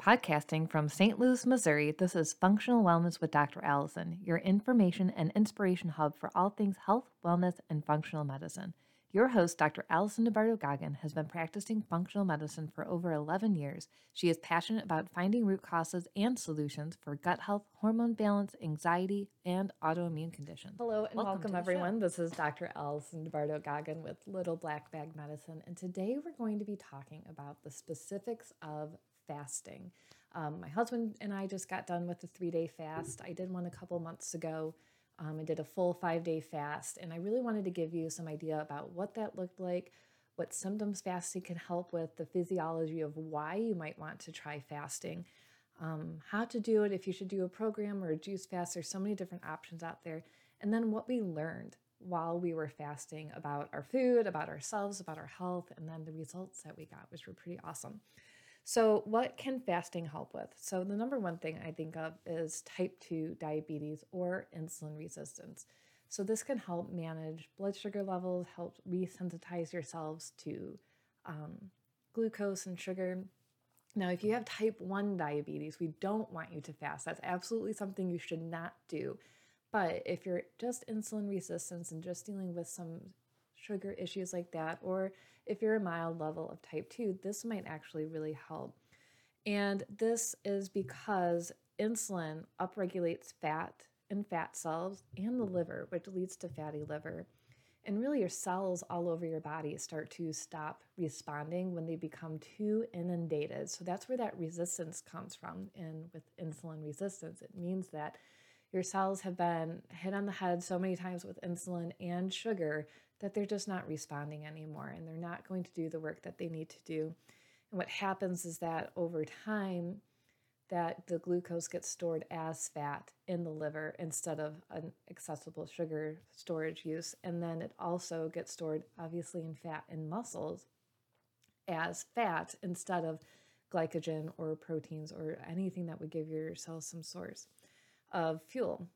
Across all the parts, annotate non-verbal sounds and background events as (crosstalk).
Podcasting from St. Louis, Missouri, this is Functional Wellness with Dr. Allison, your information and inspiration hub for all things health, wellness, and functional medicine. Your host, Dr. Allison DeBardo Goggin, has been practicing functional medicine for over 11 years. She is passionate about finding root causes and solutions for gut health, hormone balance, anxiety, and autoimmune conditions. Hello and welcome, welcome everyone. Show. This is Dr. Allison DeBardo Goggin with Little Black Bag Medicine, and today we're going to be talking about the specifics of fasting. Um, my husband and I just got done with a three day fast. I did one a couple months ago. Um, I did a full five day fast, and I really wanted to give you some idea about what that looked like, what symptoms fasting can help with, the physiology of why you might want to try fasting, um, how to do it, if you should do a program or a juice fast. There's so many different options out there. And then what we learned while we were fasting about our food, about ourselves, about our health, and then the results that we got, which were pretty awesome. So, what can fasting help with? So, the number one thing I think of is type 2 diabetes or insulin resistance. So, this can help manage blood sugar levels, help resensitize yourselves to um, glucose and sugar. Now, if you have type 1 diabetes, we don't want you to fast. That's absolutely something you should not do. But if you're just insulin resistance and just dealing with some sugar issues like that, or if you're a mild level of type 2, this might actually really help. And this is because insulin upregulates fat in fat cells and the liver, which leads to fatty liver. And really, your cells all over your body start to stop responding when they become too inundated. So that's where that resistance comes from. And with insulin resistance, it means that your cells have been hit on the head so many times with insulin and sugar that they're just not responding anymore and they're not going to do the work that they need to do. And what happens is that over time, that the glucose gets stored as fat in the liver instead of an accessible sugar storage use. And then it also gets stored, obviously, in fat in muscles as fat instead of glycogen or proteins or anything that would give your cells some source of fuel.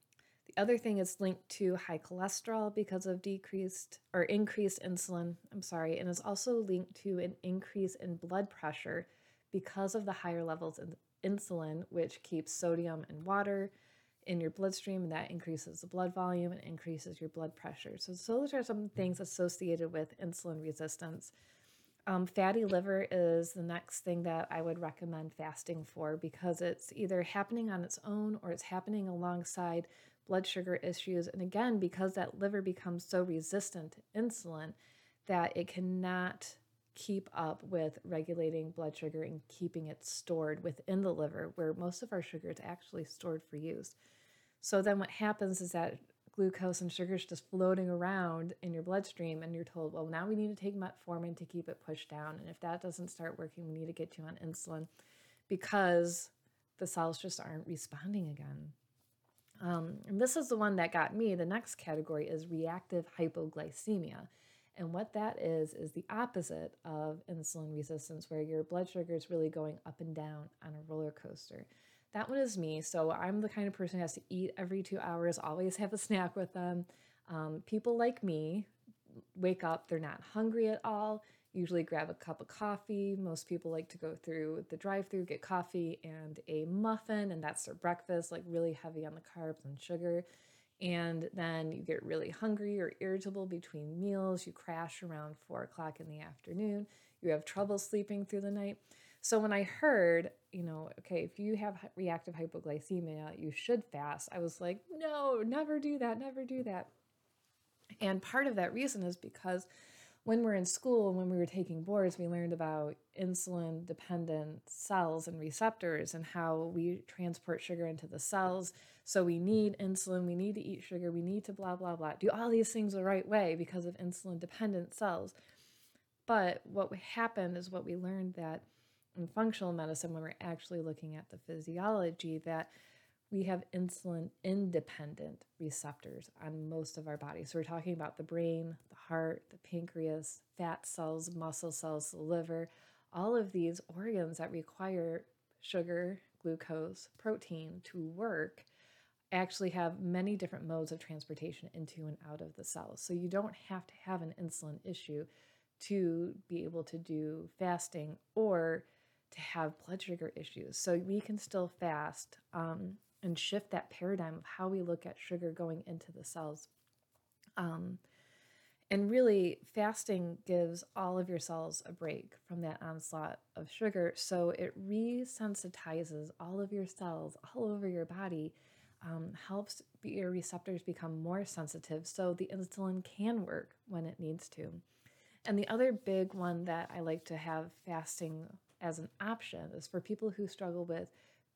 The other thing is linked to high cholesterol because of decreased or increased insulin, I'm sorry, and is also linked to an increase in blood pressure because of the higher levels of insulin, which keeps sodium and water in your bloodstream, and that increases the blood volume and increases your blood pressure. So, those are some things associated with insulin resistance. Um, fatty liver is the next thing that I would recommend fasting for because it's either happening on its own or it's happening alongside blood sugar issues. And again, because that liver becomes so resistant to insulin that it cannot keep up with regulating blood sugar and keeping it stored within the liver, where most of our sugar is actually stored for use. So then what happens is that glucose and sugar is just floating around in your bloodstream, and you're told, well, now we need to take metformin to keep it pushed down. And if that doesn't start working, we need to get you on insulin because the cells just aren't responding again. Um, and this is the one that got me. The next category is reactive hypoglycemia. And what that is, is the opposite of insulin resistance, where your blood sugar is really going up and down on a roller coaster. That one is me. So I'm the kind of person who has to eat every two hours, always have a snack with them. Um, people like me wake up, they're not hungry at all usually grab a cup of coffee. Most people like to go through the drive through, get coffee and a muffin, and that's their breakfast, like really heavy on the carbs and sugar. And then you get really hungry or irritable between meals. You crash around four o'clock in the afternoon. You have trouble sleeping through the night. So when I heard, you know, okay, if you have reactive hypoglycemia, you should fast, I was like, no, never do that, never do that. And part of that reason is because when we're in school and when we were taking boards, we learned about insulin dependent cells and receptors and how we transport sugar into the cells. So we need insulin, we need to eat sugar, we need to blah, blah, blah, do all these things the right way because of insulin dependent cells. But what happened is what we learned that in functional medicine, when we're actually looking at the physiology, that we have insulin independent receptors on most of our bodies. So we're talking about the brain, heart, the pancreas, fat cells, muscle cells, the liver, all of these organs that require sugar, glucose, protein to work actually have many different modes of transportation into and out of the cells. So you don't have to have an insulin issue to be able to do fasting or to have blood sugar issues. So we can still fast um, and shift that paradigm of how we look at sugar going into the cells. Um, and really, fasting gives all of your cells a break from that onslaught of sugar. So it resensitizes all of your cells all over your body, um, helps your receptors become more sensitive so the insulin can work when it needs to. And the other big one that I like to have fasting as an option is for people who struggle with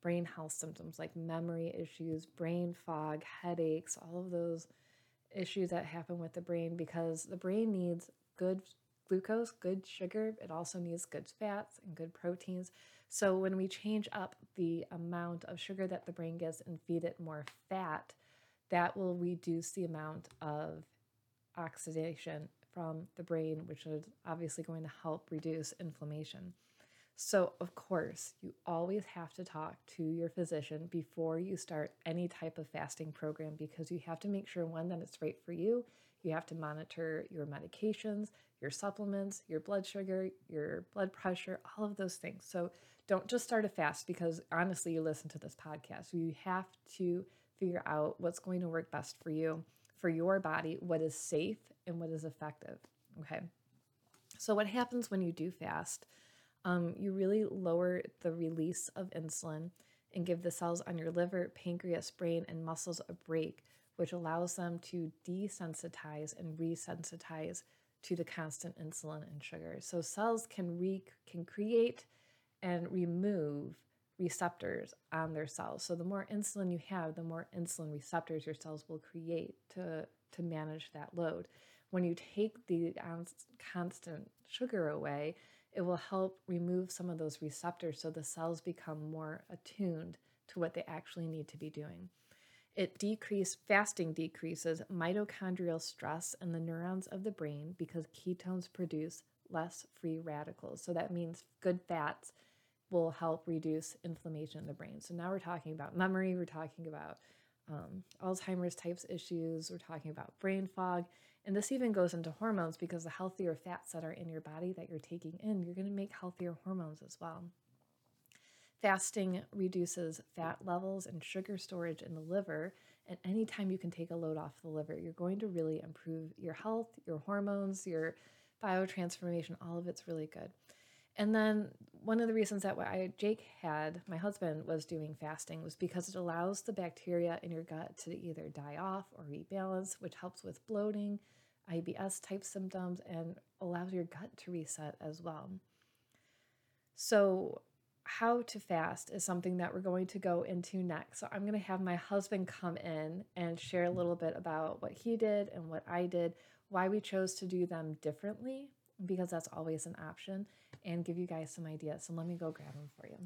brain health symptoms like memory issues, brain fog, headaches, all of those issues that happen with the brain because the brain needs good glucose, good sugar. It also needs good fats and good proteins. So when we change up the amount of sugar that the brain gets and feed it more fat, that will reduce the amount of oxidation from the brain, which is obviously going to help reduce inflammation. So, of course, you always have to talk to your physician before you start any type of fasting program because you have to make sure one that it's right for you. You have to monitor your medications, your supplements, your blood sugar, your blood pressure, all of those things. So, don't just start a fast because honestly, you listen to this podcast. You have to figure out what's going to work best for you, for your body, what is safe and what is effective. Okay. So, what happens when you do fast? Um, you really lower the release of insulin and give the cells on your liver, pancreas, brain, and muscles a break, which allows them to desensitize and resensitize to the constant insulin and sugar. So cells can re- can create and remove receptors on their cells. So the more insulin you have, the more insulin receptors your cells will create to to manage that load. When you take the constant sugar away, it will help remove some of those receptors so the cells become more attuned to what they actually need to be doing. It decrease fasting decreases mitochondrial stress in the neurons of the brain because ketones produce less free radicals. So that means good fats will help reduce inflammation in the brain. So now we're talking about memory, we're talking about um, Alzheimer's types issues, we're talking about brain fog, and this even goes into hormones because the healthier fats that are in your body that you're taking in, you're going to make healthier hormones as well. Fasting reduces fat levels and sugar storage in the liver. And anytime you can take a load off the liver, you're going to really improve your health, your hormones, your biotransformation. All of it's really good. And then one of the reasons that I, Jake had, my husband, was doing fasting was because it allows the bacteria in your gut to either die off or rebalance, which helps with bloating, IBS type symptoms and allows your gut to reset as well. So, how to fast is something that we're going to go into next. So, I'm going to have my husband come in and share a little bit about what he did and what I did, why we chose to do them differently, because that's always an option, and give you guys some ideas. So, let me go grab them for you.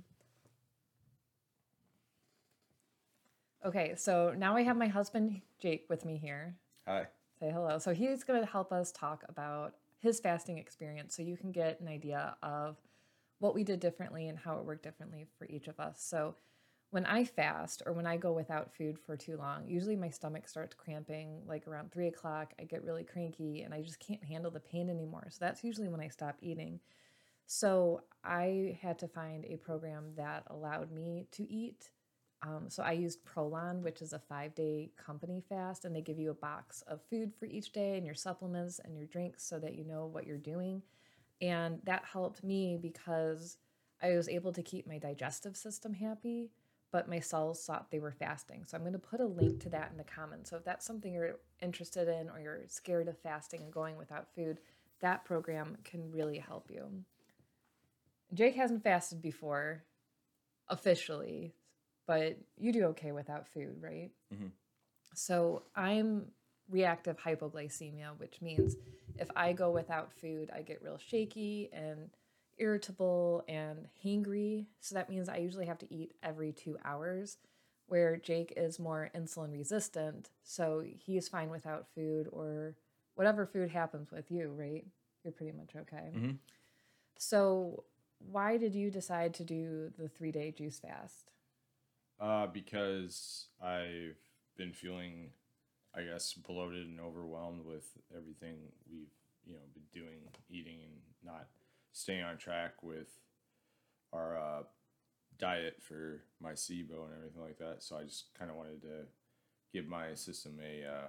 Okay, so now I have my husband Jake with me here. Hi say hello. So he's going to help us talk about his fasting experience so you can get an idea of what we did differently and how it worked differently for each of us. So when I fast or when I go without food for too long, usually my stomach starts cramping like around three o'clock. I get really cranky and I just can't handle the pain anymore. So that's usually when I stop eating. So I had to find a program that allowed me to eat um, so I used Prolon, which is a five day company fast, and they give you a box of food for each day and your supplements and your drinks so that you know what you're doing. And that helped me because I was able to keep my digestive system happy, but my cells thought they were fasting. So I'm going to put a link to that in the comments. So if that's something you're interested in or you're scared of fasting and going without food, that program can really help you. Jake hasn't fasted before officially, but you do okay without food, right? Mm-hmm. So I'm reactive hypoglycemia, which means if I go without food, I get real shaky and irritable and hangry. So that means I usually have to eat every two hours, where Jake is more insulin resistant. So he's fine without food or whatever food happens with you, right? You're pretty much okay. Mm-hmm. So, why did you decide to do the three day juice fast? Uh, because I've been feeling, I guess, bloated and overwhelmed with everything we've, you know, been doing, eating, and not staying on track with our uh, diet for my SIBO and everything like that. So I just kind of wanted to give my system a uh,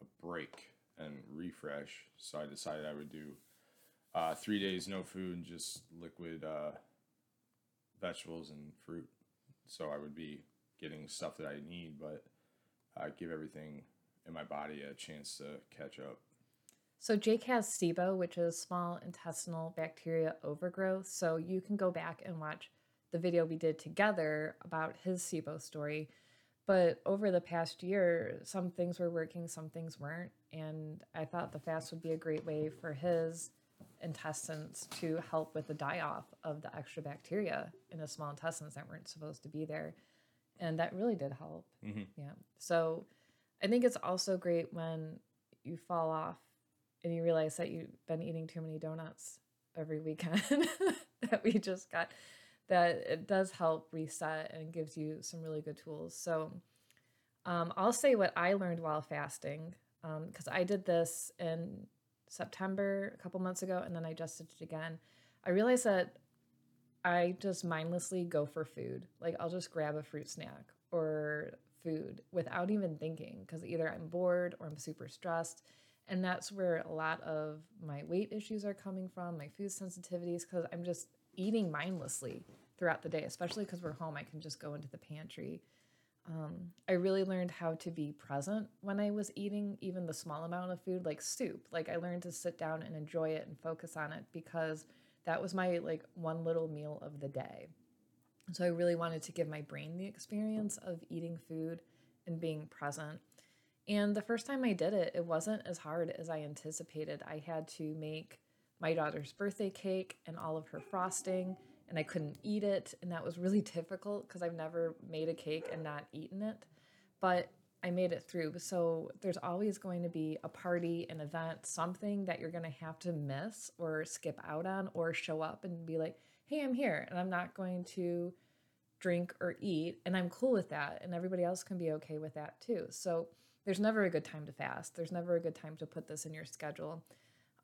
a break and refresh. So I decided I would do uh, three days no food, and just liquid uh, vegetables and fruit. So I would be getting stuff that I need, but uh, give everything in my body a chance to catch up. So Jake has SIBO, which is small intestinal bacteria overgrowth. So you can go back and watch the video we did together about his SIBO story. But over the past year, some things were working, some things weren't. And I thought the fast would be a great way for his intestines to help with the die off of the extra bacteria in the small intestines that weren't supposed to be there. And that really did help. Mm-hmm. Yeah. So I think it's also great when you fall off and you realize that you've been eating too many donuts every weekend (laughs) that we just got that it does help reset and gives you some really good tools so um, i'll say what i learned while fasting because um, i did this in september a couple months ago and then i just did it again i realized that i just mindlessly go for food like i'll just grab a fruit snack or food without even thinking because either i'm bored or i'm super stressed and that's where a lot of my weight issues are coming from, my food sensitivities, because I'm just eating mindlessly throughout the day, especially because we're home. I can just go into the pantry. Um, I really learned how to be present when I was eating even the small amount of food, like soup. Like I learned to sit down and enjoy it and focus on it because that was my like one little meal of the day. So I really wanted to give my brain the experience of eating food and being present. And the first time I did it, it wasn't as hard as I anticipated. I had to make my daughter's birthday cake and all of her frosting, and I couldn't eat it. And that was really (laughs) difficult because I've never made a cake and not eaten it. But I made it through. So there's always going to be a party, an event, something that you're going to have to miss or skip out on or show up and be like, hey, I'm here. And I'm not going to drink or eat. And I'm cool with that. And everybody else can be okay with that too. So there's never a good time to fast. There's never a good time to put this in your schedule.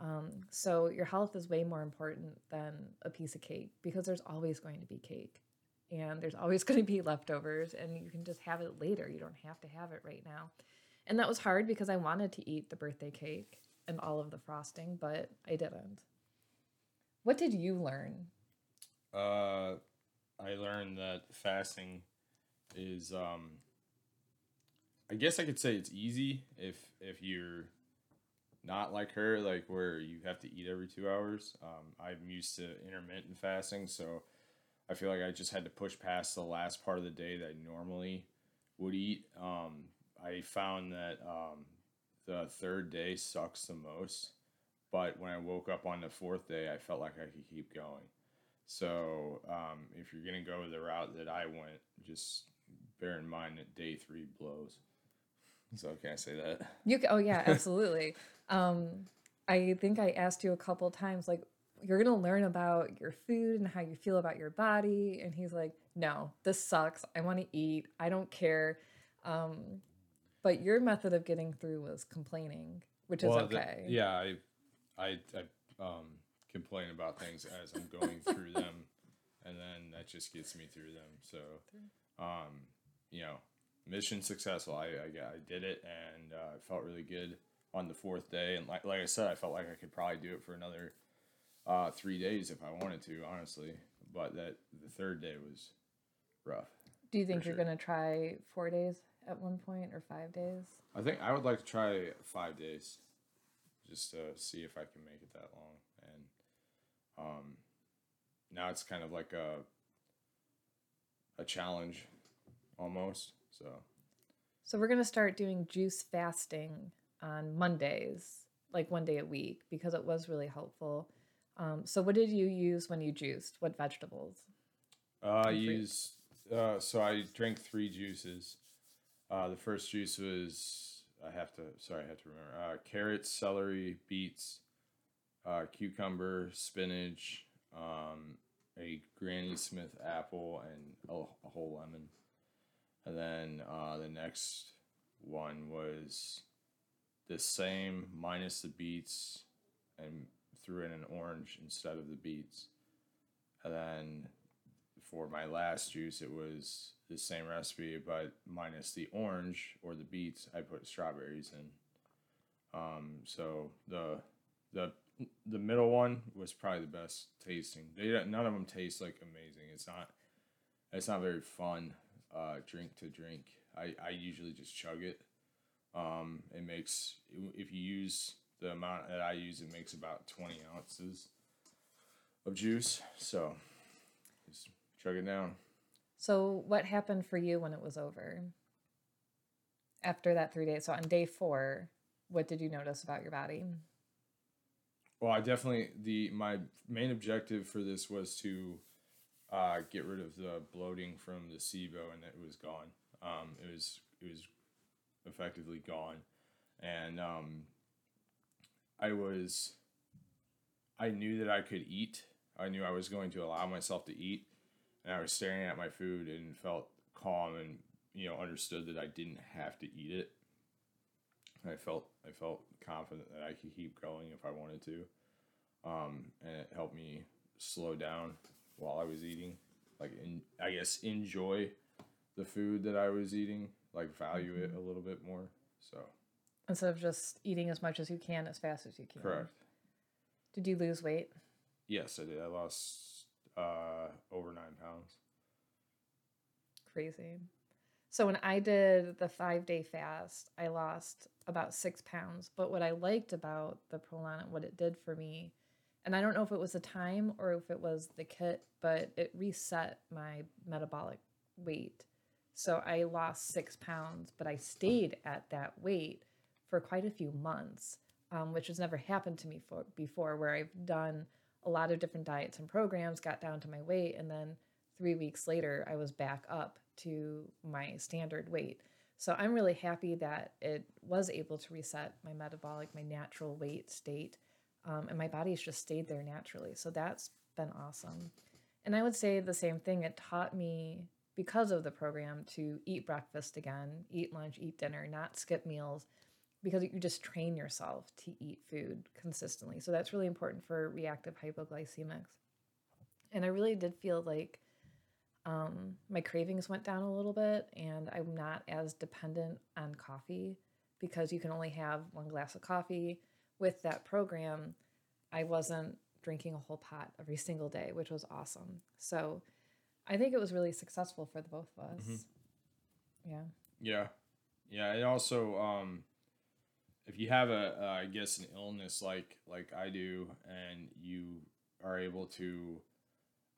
Um, so your health is way more important than a piece of cake because there's always going to be cake and there's always (laughs) going to be leftovers and you can just have it later. You don't have to have it right now. And that was hard because I wanted to eat the birthday cake and all of the frosting, but I didn't. What did you learn? Uh, I learned that fasting is um, I guess I could say it's easy if if you're not like her, like where you have to eat every two hours. Um, I'm used to intermittent fasting, so I feel like I just had to push past the last part of the day that I normally would eat. Um, I found that um, the third day sucks the most, but when I woke up on the fourth day, I felt like I could keep going. So um, if you're gonna go the route that I went, just bear in mind that day three blows. So can I say that? You can, oh yeah, (laughs) absolutely. um, I think I asked you a couple times, like, you're gonna learn about your food and how you feel about your body, and he's like, no, this sucks. I want to eat. I don't care. Um, but your method of getting through was complaining, which well, is okay. The, yeah, I, I, I um, complain about things as I'm going (laughs) through them, and then that just gets me through them. So, um, you know, mission successful. I, I, I did it and uh, it felt really good on the fourth day. And like, like I said, I felt like I could probably do it for another uh, three days if I wanted to, honestly. But that the third day was rough. Do you think you're sure. going to try four days at one point or five days? I think I would like to try five days just to see if I can make it that long. And um, now it's kind of like a a challenge almost. So, so we're gonna start doing juice fasting on Mondays, like one day a week, because it was really helpful. Um, so, what did you use when you juiced? What vegetables? Uh, I used uh, so I drank three juices. Uh, the first juice was I have to sorry I have to remember uh, carrots, celery, beets, uh, cucumber, spinach, um, a Granny Smith apple, and a, a whole lemon. And then uh, the next one was the same minus the beets and threw in an orange instead of the beets. And then for my last juice, it was the same recipe, but minus the orange or the beets, I put strawberries in. Um, so the the the middle one was probably the best tasting. They none of them taste like amazing. It's not it's not very fun uh, drink to drink. I, I usually just chug it. Um, it makes if you use the amount that I use, it makes about twenty ounces of juice. So just chug it down. So what happened for you when it was over? After that three days, so on day four, what did you notice about your body? Well, I definitely the my main objective for this was to uh, get rid of the bloating from the SIBO, and it was gone. Um, it was it was effectively gone, and um, I was I knew that I could eat. I knew I was going to allow myself to eat, and I was staring at my food and felt calm and you know understood that I didn't have to eat it. I felt I felt confident that I could keep going if I wanted to, um, and it helped me slow down while I was eating. Like, in, I guess enjoy the food that I was eating, like value it a little bit more. So instead of just eating as much as you can as fast as you can. Correct. Did you lose weight? Yes, I did. I lost uh, over nine pounds. Crazy. So when I did the five day fast, I lost about six pounds. But what I liked about the Prolon, what it did for me, and I don't know if it was the time or if it was the kit, but it reset my metabolic weight. So I lost six pounds, but I stayed at that weight for quite a few months, um, which has never happened to me for, before, where I've done a lot of different diets and programs, got down to my weight, and then three weeks later, I was back up to my standard weight. So I'm really happy that it was able to reset my metabolic, my natural weight state, um, and my body's just stayed there naturally. So that's been awesome. And I would say the same thing. It taught me because of the program to eat breakfast again, eat lunch, eat dinner, not skip meals, because you just train yourself to eat food consistently. So that's really important for reactive hypoglycemics. And I really did feel like um, my cravings went down a little bit, and I'm not as dependent on coffee because you can only have one glass of coffee. With that program, I wasn't drinking a whole pot every single day, which was awesome. So I think it was really successful for the both of us. Mm-hmm. Yeah. Yeah. Yeah. And also, um, if you have a, uh, I guess, an illness like like I do, and you are able to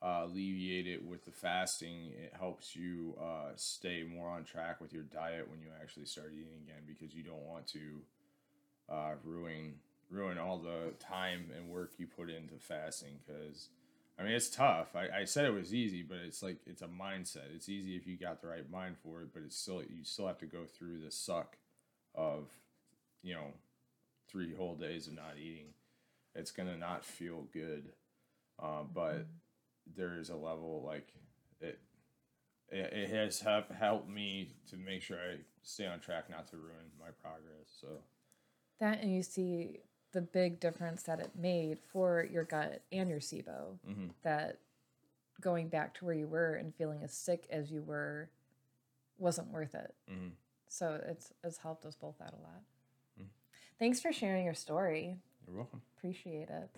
uh, alleviate it with the fasting, it helps you uh, stay more on track with your diet when you actually start eating again because you don't want to uh, ruin ruin all the time and work you put into fasting because I mean it's tough. I, I said it was easy, but it's like it's a mindset. It's easy if you got the right mind for it, but it's still you still have to go through the suck of you know three whole days of not eating. It's gonna not feel good, uh, but mm-hmm there is a level like it it, it has have helped me to make sure I stay on track not to ruin my progress. So that and you see the big difference that it made for your gut and your SIBO. Mm-hmm. That going back to where you were and feeling as sick as you were wasn't worth it. Mm-hmm. So it's it's helped us both out a lot. Mm-hmm. Thanks for sharing your story. You're welcome. Appreciate it.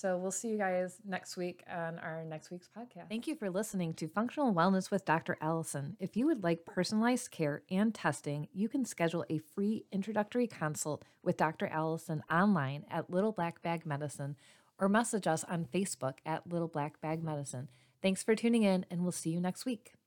So we'll see you guys next week on our next week's podcast. Thank you for listening to Functional Wellness with Dr. Allison. If you would like personalized care and testing, you can schedule a free introductory consult with Dr. Allison online at Little Black Bag Medicine or message us on Facebook at Little Black Bag Medicine. Thanks for tuning in, and we'll see you next week.